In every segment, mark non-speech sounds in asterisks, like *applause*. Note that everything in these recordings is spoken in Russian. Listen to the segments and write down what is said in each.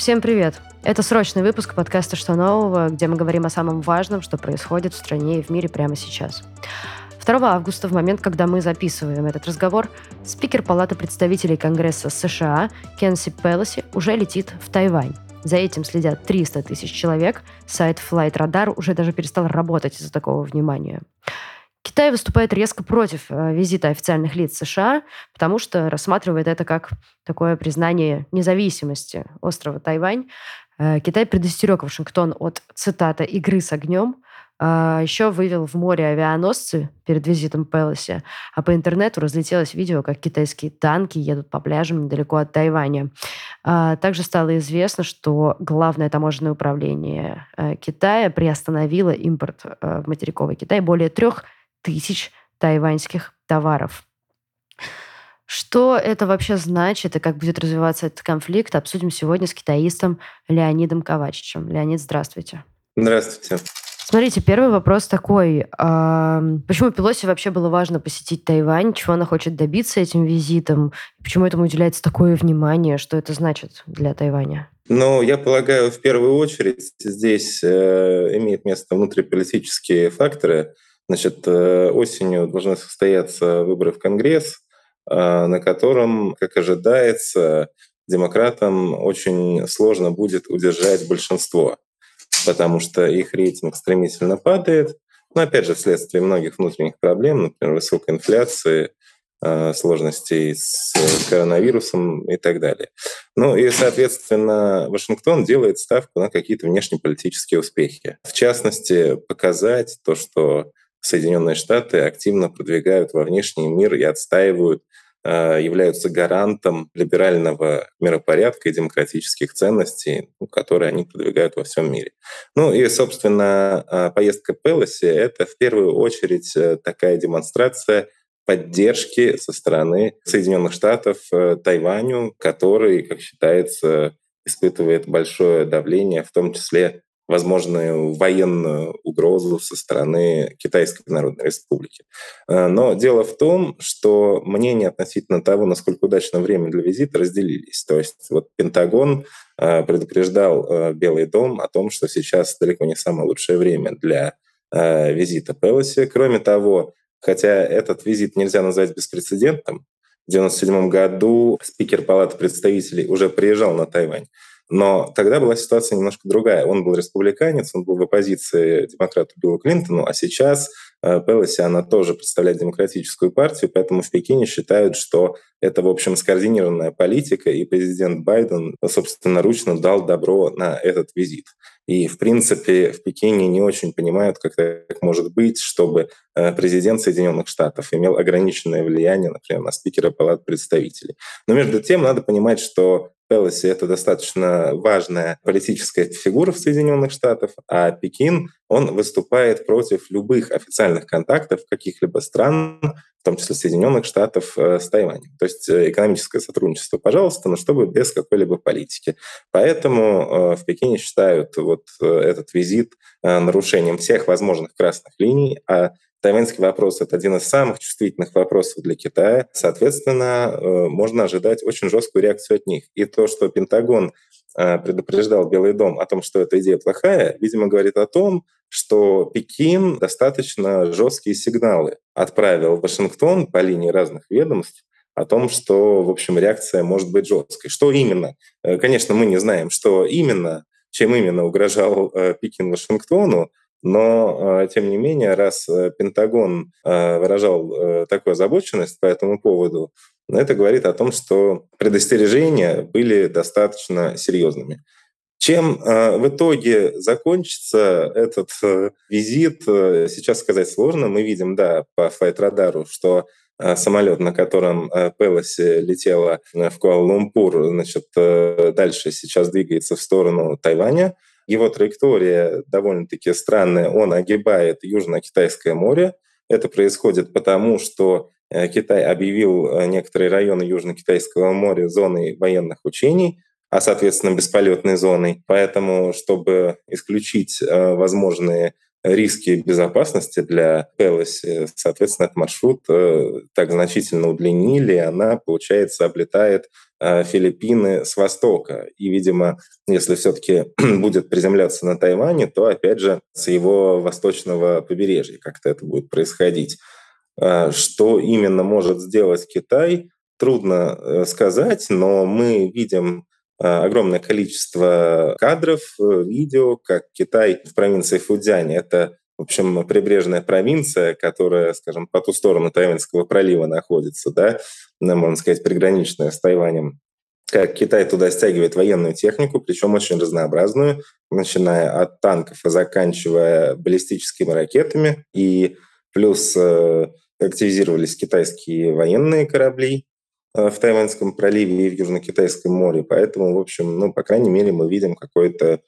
Всем привет! Это срочный выпуск подкаста «Что нового», где мы говорим о самом важном, что происходит в стране и в мире прямо сейчас. 2 августа, в момент, когда мы записываем этот разговор, спикер Палаты представителей Конгресса США Кенси Пелоси уже летит в Тайвань. За этим следят 300 тысяч человек. Сайт Flight Radar уже даже перестал работать из-за такого внимания. Китай выступает резко против э, визита официальных лиц США, потому что рассматривает это как такое признание независимости острова Тайвань. Э, Китай предостерег Вашингтон от, цитата, «игры с огнем», а еще вывел в море авианосцы перед визитом Пелоси, а по интернету разлетелось видео, как китайские танки едут по пляжам недалеко от Тайваня. Также стало известно, что Главное таможенное управление э, Китая приостановило импорт в материковый Китай более трех тысяч тайваньских товаров. Что это вообще значит и как будет развиваться этот конфликт, обсудим сегодня с китаистом Леонидом Ковачичем. Леонид, здравствуйте. Здравствуйте. Смотрите, первый вопрос такой. А почему Пелоси вообще было важно посетить Тайвань? Чего она хочет добиться этим визитом? Почему этому уделяется такое внимание? Что это значит для Тайваня? Ну, я полагаю, в первую очередь здесь э, имеют место внутриполитические факторы – Значит, э, осенью должны состояться выборы в Конгресс, а, на котором, как ожидается, демократам очень сложно будет удержать большинство, потому что их рейтинг стремительно падает. Но опять же, вследствие многих внутренних проблем, например, высокой инфляции, а, сложностей с коронавирусом и так далее. Ну и, соответственно, Вашингтон делает ставку на какие-то внешнеполитические успехи. В частности, показать то, что Соединенные Штаты активно продвигают во внешний мир и отстаивают э, являются гарантом либерального миропорядка и демократических ценностей, ну, которые они продвигают во всем мире. Ну и, собственно, э, поездка Пелоси — это в первую очередь э, такая демонстрация поддержки со стороны Соединенных Штатов Тайваню, который, как считается, испытывает большое давление, в том числе возможную военную угрозу со стороны Китайской Народной Республики. Э, но дело в том, что мнения относительно того, насколько удачно время для визита, разделились. То есть вот Пентагон э, предупреждал э, Белый дом о том, что сейчас далеко не самое лучшее время для визита Пелоси. Кроме того, хотя этот визит нельзя назвать беспрецедентным, в 1997 году спикер Палаты представителей уже приезжал на Тайвань. Но тогда была ситуация немножко другая. Он был республиканец, он был в оппозиции демократу Биллу Клинтону, а сейчас э, Пелоси, она тоже представляет демократическую партию, поэтому в Пекине считают, что это, в общем, скоординированная политика, и президент Байден собственноручно дал добро на этот визит. И, в принципе, в Пекине не очень понимают, как так может быть, чтобы э, президент Соединенных Штатов имел ограниченное влияние, например, на спикера Палат представителей. Но между тем надо понимать, что Пелоси — это достаточно важная политическая фигура в Соединенных Штатах, а Пекин, он выступает против любых официальных контактов каких-либо стран, в том числе Соединенных Штатов, э, с Тайванем. То есть э, экономическое сотрудничество, пожалуйста, но чтобы без какой-либо политики. Поэтому э, в Пекине считают вот этот визит нарушением всех возможных красных линий, а Тайваньский вопрос — это один из самых чувствительных вопросов для Китая. Соответственно, э, можно ожидать очень жесткую реакцию от них. И то, что Пентагон э, предупреждал Белый дом о том, что эта идея плохая, видимо, говорит о том, что Пекин достаточно жесткие сигналы отправил в Вашингтон по линии разных ведомств о том, что, в общем, реакция может быть жесткой. Что именно? Э, конечно, мы не знаем, что именно, чем именно угрожал Пекин Вашингтону, но, э, тем не менее, раз э, Пентагон э, выражал такую озабоченность по этому поводу, это говорит о том, что предостережения были достаточно серьезными. Чем в итоге закончится этот визит, сейчас сказать сложно. Мы видим, да, по файт-радару, что самолет, на котором Пелоси летела в Куала-Лумпур, значит, дальше сейчас двигается в сторону Тайваня его траектория довольно-таки странная. Он огибает Южно-Китайское море. Это происходит потому, что э, Китай объявил э, некоторые районы Южно-Китайского моря зоной военных учений, а, соответственно, бесполетной зоной. Поэтому, чтобы исключить э, возможные риски безопасности для Пелоси. Соответственно, этот маршрут так значительно удлинили, она, получается, облетает Филиппины с востока. И, видимо, если все-таки *clears throat* будет приземляться на Тайване, то, опять же, с его восточного побережья как-то это будет происходить. Что именно может сделать Китай, трудно сказать, но мы видим Э, огромное количество кадров, э, видео, как Китай в провинции Фудзянь. Это, в общем, прибрежная провинция, которая, скажем, по ту сторону Тайваньского пролива находится, да, можно сказать, приграничная с Тайванем как Китай туда стягивает военную технику, причем очень разнообразную, начиная от танков и заканчивая баллистическими ракетами. И плюс э, активизировались китайские военные корабли, в Тайваньском проливе и в Южно-Китайском море. Поэтому, в общем, ну, по крайней мере, мы видим какое-то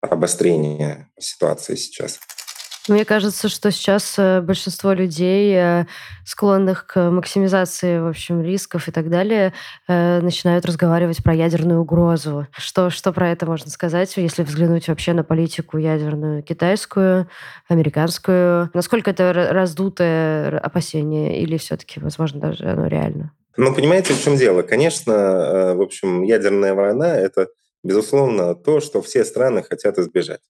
обострение ситуации сейчас. Мне кажется, что сейчас э, большинство людей, э, склонных к максимизации, в общем, рисков и так далее, начинают разговаривать про ядерную угрозу. Что, что про это можно сказать, если взглянуть вообще на политику ядерную китайскую, американскую? Насколько это раздутое опасение или все-таки, возможно, даже оно реально? Ну, понимаете, в чем дело? Конечно, э, в общем, ядерная война – это, безусловно, то, что все страны хотят избежать.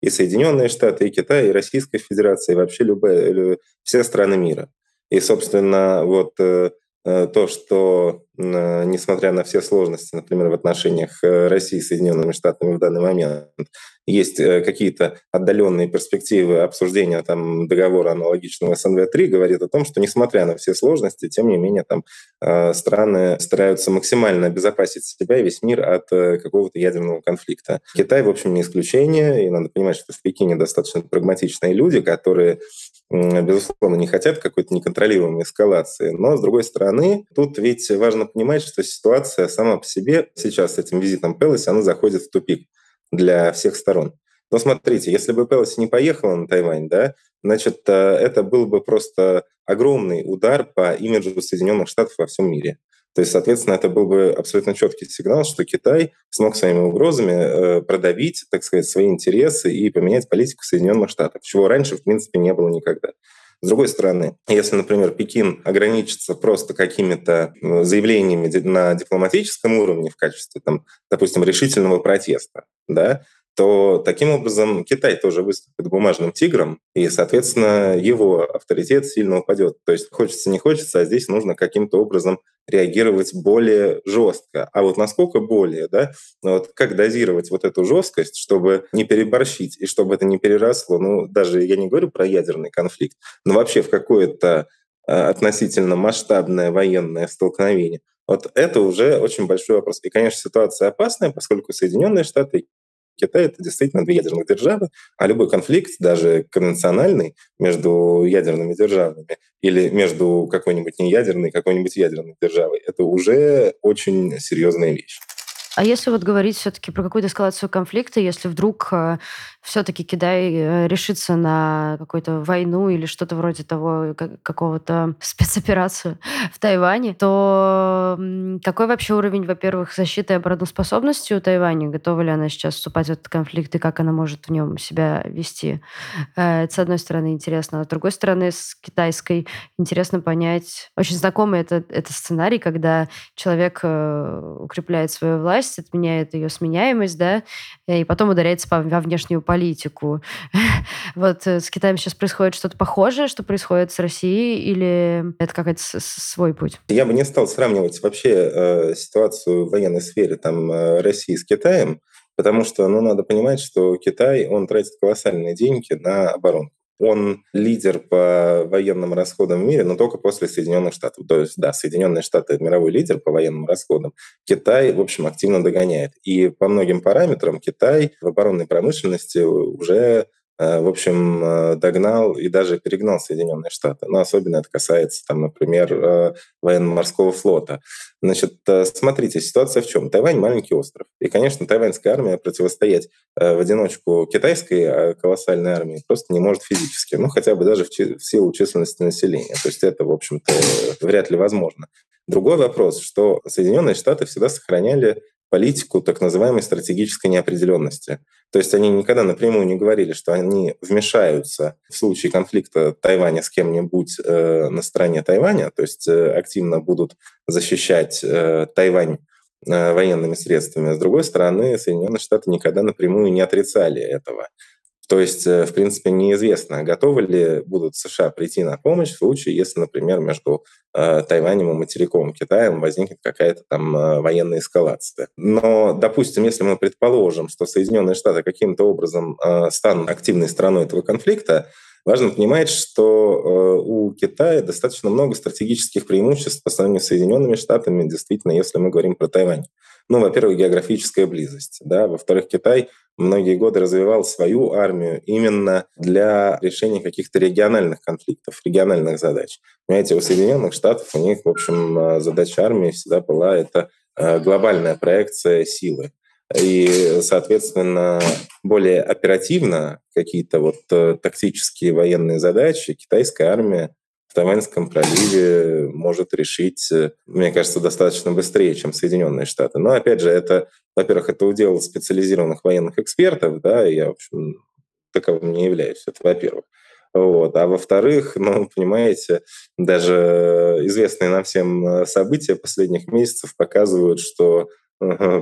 И Соединенные Штаты, и Китай, и Российская Федерация, и вообще любые, все страны мира. И, собственно, вот э, э, то, что, несмотря на все сложности, например, в отношениях России с Соединенными Штатами в данный момент, есть э, какие-то отдаленные перспективы обсуждения там, договора аналогичного СНВ-3, говорит о том, что несмотря на все сложности, тем не менее там э, страны стараются максимально обезопасить себя и весь мир от э, какого-то ядерного конфликта. Китай, в общем, не исключение, и надо понимать, что в Пекине достаточно прагматичные люди, которые безусловно, не хотят какой-то неконтролируемой эскалации. Но, с другой стороны, тут ведь важно понимать, что ситуация сама по себе сейчас с этим визитом Пелоси, она заходит в тупик для всех сторон. Но смотрите, если бы Пелоси не поехала на Тайвань, да, значит, э, это был бы просто огромный удар по имиджу Соединенных Штатов во всем мире. То есть, соответственно, это был бы абсолютно четкий сигнал, что Китай смог своими угрозами э, продавить, так сказать, свои интересы и поменять политику Соединенных Штатов, чего раньше, в принципе, не было никогда. С другой стороны, если, например, Пекин ограничится просто какими-то заявлениями на дипломатическом уровне в качестве, там, допустим, решительного протеста, да, то таким образом Китай тоже выступит бумажным тигром, и, соответственно, его авторитет сильно упадет. То есть хочется, не хочется, а здесь нужно каким-то образом реагировать более жестко. А вот насколько более, да, вот как дозировать вот эту жесткость, чтобы не переборщить и чтобы это не переросло, ну, даже я не говорю про ядерный конфликт, но вообще в какое-то а, относительно масштабное военное столкновение. Вот это уже очень большой вопрос. И, конечно, ситуация опасная, поскольку Соединенные Штаты Китай — это действительно две ядерных державы, а любой конфликт, даже конвенциональный, между ядерными державами или между какой-нибудь неядерной и какой-нибудь ядерной державой, это уже очень серьезная вещь. А если вот говорить все-таки про какую-то эскалацию конфликта, если вдруг э, все-таки Китай э, решится на какую-то войну или что-то вроде того, как, какого-то *laughs* спецоперацию в Тайване, то какой вообще уровень, во-первых, защиты и обороноспособности у Тайваня? Готова ли она сейчас вступать в этот конфликт и как она может в нем себя вести? Э, это, с одной стороны, интересно. А с другой стороны, с китайской интересно понять... Очень знакомый это, это сценарий, когда человек укрепляет свою власть, отменяет ее сменяемость, да, и потом ударяется во внешнюю политику. *laughs* Вот э, с Китаем сейчас происходит что-то похожее, что происходит с Россией, или это какой-то свой путь? Я бы не стал сравнивать вообще э, ситуацию в военной сфере там, э, России с Китаем, потому что ну, надо понимать, что Китай, он тратит колоссальные деньги на оборону. Он лидер по военным расходам в мире, но только после Соединенных Штатов. То есть, да, Соединенные Штаты – мировой лидер по военным расходам. Китай, в общем, активно догоняет. И по многим параметрам Китай в оборонной промышленности уже в общем, э, догнал и даже перегнал Соединенные Штаты. Но особенно это касается, там, например, э, военно-морского флота. Значит, смотрите, ситуация в чем? Тайвань – маленький остров. И, конечно, тайваньская армия противостоять в одиночку китайской колоссальной армии просто не может физически. Ну, хотя бы даже в, в силу численности населения. То есть это, в общем-то, вряд ли возможно. Другой вопрос, что Соединенные Штаты всегда сохраняли политику так называемой стратегической неопределенности. То есть они никогда напрямую не говорили, что они вмешаются в случае конфликта Тайваня с кем-нибудь э, на стороне Тайваня, то есть э, активно будут защищать э, Тайвань э, военными средствами. С другой стороны, Соединенные Штаты никогда напрямую не отрицали этого. То есть, э, в принципе, неизвестно, готовы ли будут США прийти на помощь в случае, если, например, между э, Тайванем и материковым Китаем возникнет какая-то там э, военная эскалация. Но, допустим, если мы предположим, что Соединенные Штаты каким-то образом э, станут активной стороной этого конфликта, Важно понимать, что э, у Китая достаточно много стратегических преимуществ по сравнению с Соединенными Штатами, действительно, если мы говорим про Тайвань. Ну, во-первых, географическая близость. Да? Во-вторых, Китай многие годы развивал свою армию именно для решения каких-то региональных конфликтов, региональных задач. Понимаете, у Соединенных Штатов у них, в общем, э, задача армии всегда была это э, глобальная проекция силы. И, соответственно, более оперативно какие-то вот э, тактические военные задачи китайская армия в Тайваньском проливе может решить, э, мне кажется, достаточно быстрее, чем Соединенные Штаты. Но, опять же, это, во-первых, это удел специализированных военных экспертов, да, и я, в общем, таковым не являюсь, это во-первых. Вот. А во-вторых, *laughs* ну, понимаете, даже известные нам всем э, события последних месяцев показывают, что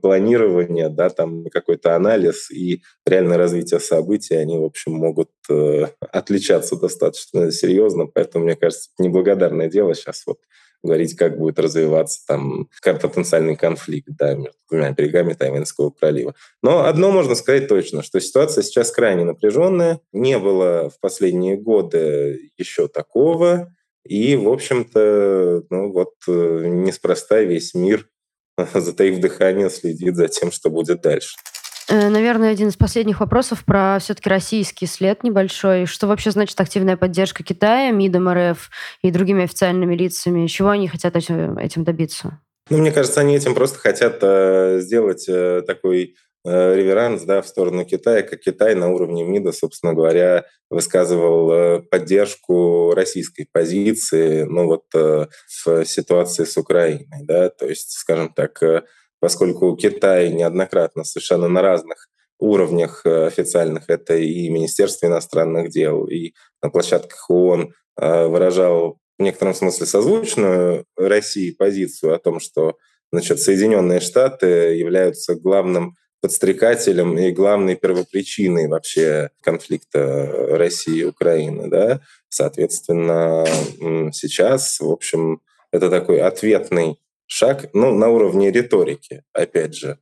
планирование, да, там какой-то анализ и реальное развитие событий, они, в общем, могут э, отличаться достаточно серьезно, поэтому, мне кажется, неблагодарное дело сейчас вот говорить, как будет развиваться там потенциальный конфликт да, между двумя берегами Тайваньского пролива. Но одно можно сказать точно, что ситуация сейчас крайне напряженная. Не было в последние годы еще такого. И, в общем-то, ну вот э, неспроста весь мир *laughs* затаив дыхание, следит за тем, что будет дальше. Э, наверное, один из последних вопросов про все-таки российский след небольшой. Что вообще значит активная поддержка Китая, МИДом РФ и другими официальными лицами? Чего они хотят этим добиться? Ну, мне кажется, они этим просто хотят э, сделать э, такой реверанс да, в сторону Китая, как Китай на уровне МИДа, собственно говоря, высказывал э, поддержку российской позиции ну, вот, э, в ситуации с Украиной. Да? То есть, скажем так, поскольку Китай неоднократно совершенно на разных уровнях официальных, это и Министерство иностранных дел, и на площадках ООН выражал в некотором смысле созвучную России позицию о том, что значит, Соединенные Штаты являются главным подстрекателем и главной первопричиной вообще конфликта России и Украины. Да? Соответственно, сейчас, в общем, это такой ответный шаг ну, на уровне риторики, опять же.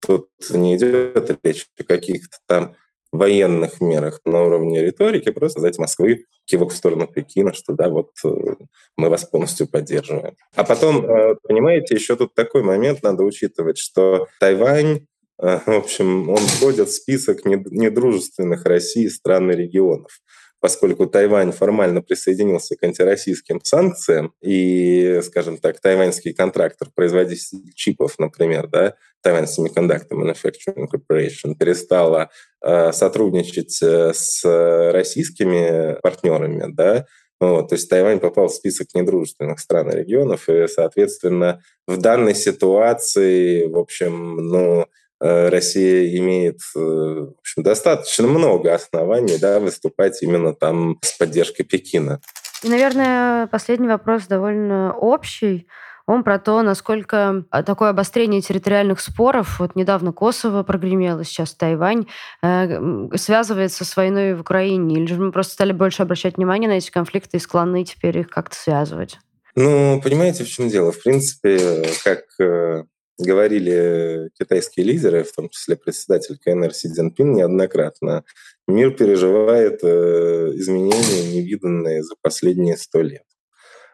Тут не идет речь о каких-то там военных мерах на уровне риторики, просто сказать Москвы кивок в сторону Пекина, что да, вот э, мы вас полностью поддерживаем. А потом, э, понимаете, еще тут такой момент надо учитывать, что Тайвань в общем, он входит в список недружественных России стран и регионов. Поскольку Тайвань формально присоединился к антироссийским санкциям, и, скажем так, тайваньский контрактор, производитель чипов, например, да, Taiwan Semiconductor Manufacturing Corporation, перестала э, сотрудничать э, с российскими партнерами, да, вот, то есть Тайвань попал в список недружественных стран и регионов, и, соответственно, в данной ситуации, в общем, ну, Россия имеет э, в общем, достаточно много оснований да, выступать именно там с поддержкой Пекина. И, наверное, последний вопрос довольно общий. Он про то, насколько а, такое обострение территориальных споров, вот недавно Косово прогремело, сейчас Тайвань, э, связывается с войной в Украине? Или же мы просто стали больше обращать внимание на эти конфликты и склонны теперь их как-то связывать? Ну, понимаете, в чем дело? В принципе, как говорили китайские лидеры, в том числе председатель КНР Си Цзиньпин неоднократно, мир переживает э, изменения, невиданные за последние сто лет.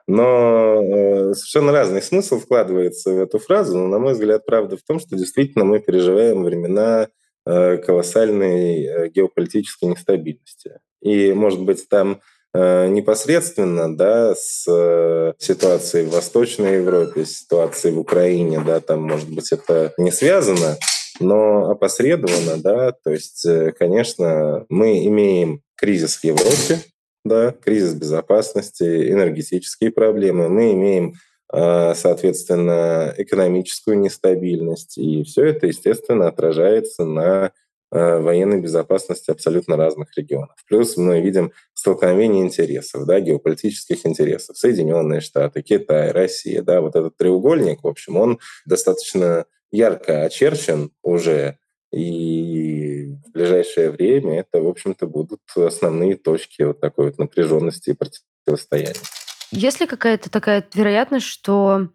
Но э, совершенно разный смысл вкладывается в эту фразу, но, на мой взгляд, правда в том, что действительно мы переживаем времена э, колоссальной геополитической нестабильности. И, может быть, там непосредственно да, с э, ситуацией в Восточной Европе, с ситуацией в Украине, да, там, может быть, это не связано, но опосредованно, да, то есть, э, конечно, мы имеем кризис в Европе, да, кризис безопасности, энергетические проблемы, мы имеем соответственно, экономическую нестабильность. И все это, естественно, отражается на военной безопасности абсолютно разных регионов. Плюс мы видим столкновение интересов, да, геополитических интересов. Соединенные Штаты, Китай, Россия. Да, вот этот треугольник, в общем, он достаточно ярко очерчен уже. И в ближайшее время это, в общем-то, будут основные точки вот такой вот напряженности и противостояния. Есть ли какая-то такая вероятность, что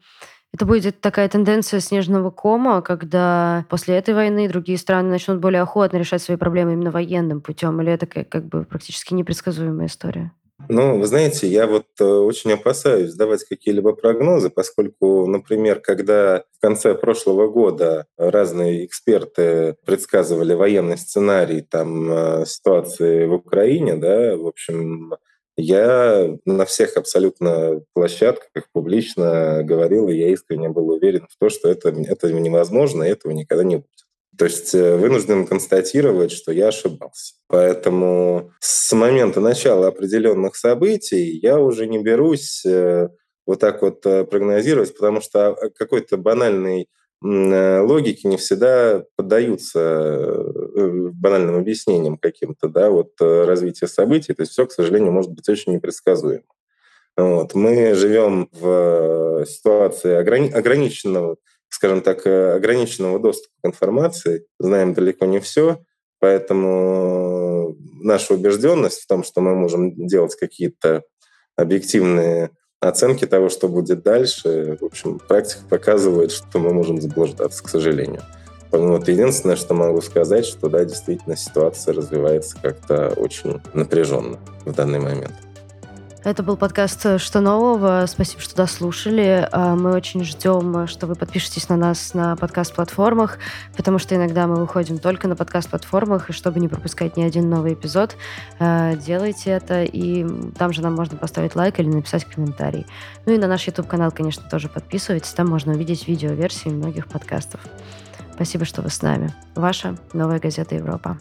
это будет такая тенденция снежного кома, когда после этой войны другие страны начнут более охотно решать свои проблемы именно военным путем, или это как, бы практически непредсказуемая история? Ну, вы знаете, я вот э, очень опасаюсь давать какие-либо прогнозы, поскольку, например, когда в конце прошлого года разные эксперты предсказывали военный сценарий там э, ситуации в Украине, да, в общем, я на всех абсолютно площадках публично говорил, и я искренне был уверен в том, что это, это невозможно, и этого никогда не будет. То есть э, вынужден констатировать, что я ошибался. Поэтому с момента начала определенных событий я уже не берусь э, вот так вот э, прогнозировать, потому что какой-то банальный Э, логики не всегда поддаются банальным объяснениям каким-то, да, вот э, развития событий. То есть все, к сожалению, может быть очень непредсказуемо. Вот. Мы живем в ситуации ограни- ограниченного, скажем так, ограниченного доступа к информации, знаем далеко не все, поэтому наша убежденность в том, что мы можем делать какие-то объективные оценки того, что будет дальше, в общем, практика показывает, что мы можем заблуждаться, к сожалению. Вот единственное, что могу сказать, что да, действительно ситуация развивается как-то очень напряженно в данный момент. Это был подкаст «Что нового?». Спасибо, что дослушали. А, мы очень ждем, что вы подпишетесь на нас на подкаст-платформах, потому что иногда мы выходим только на подкаст-платформах, и чтобы не пропускать ни один новый эпизод, э, делайте это, и там же нам можно поставить лайк или написать комментарий. Ну и на наш YouTube-канал, конечно, тоже подписывайтесь, там можно увидеть видеоверсии многих подкастов. Спасибо, что вы с нами. Ваша «Новая газета Европа».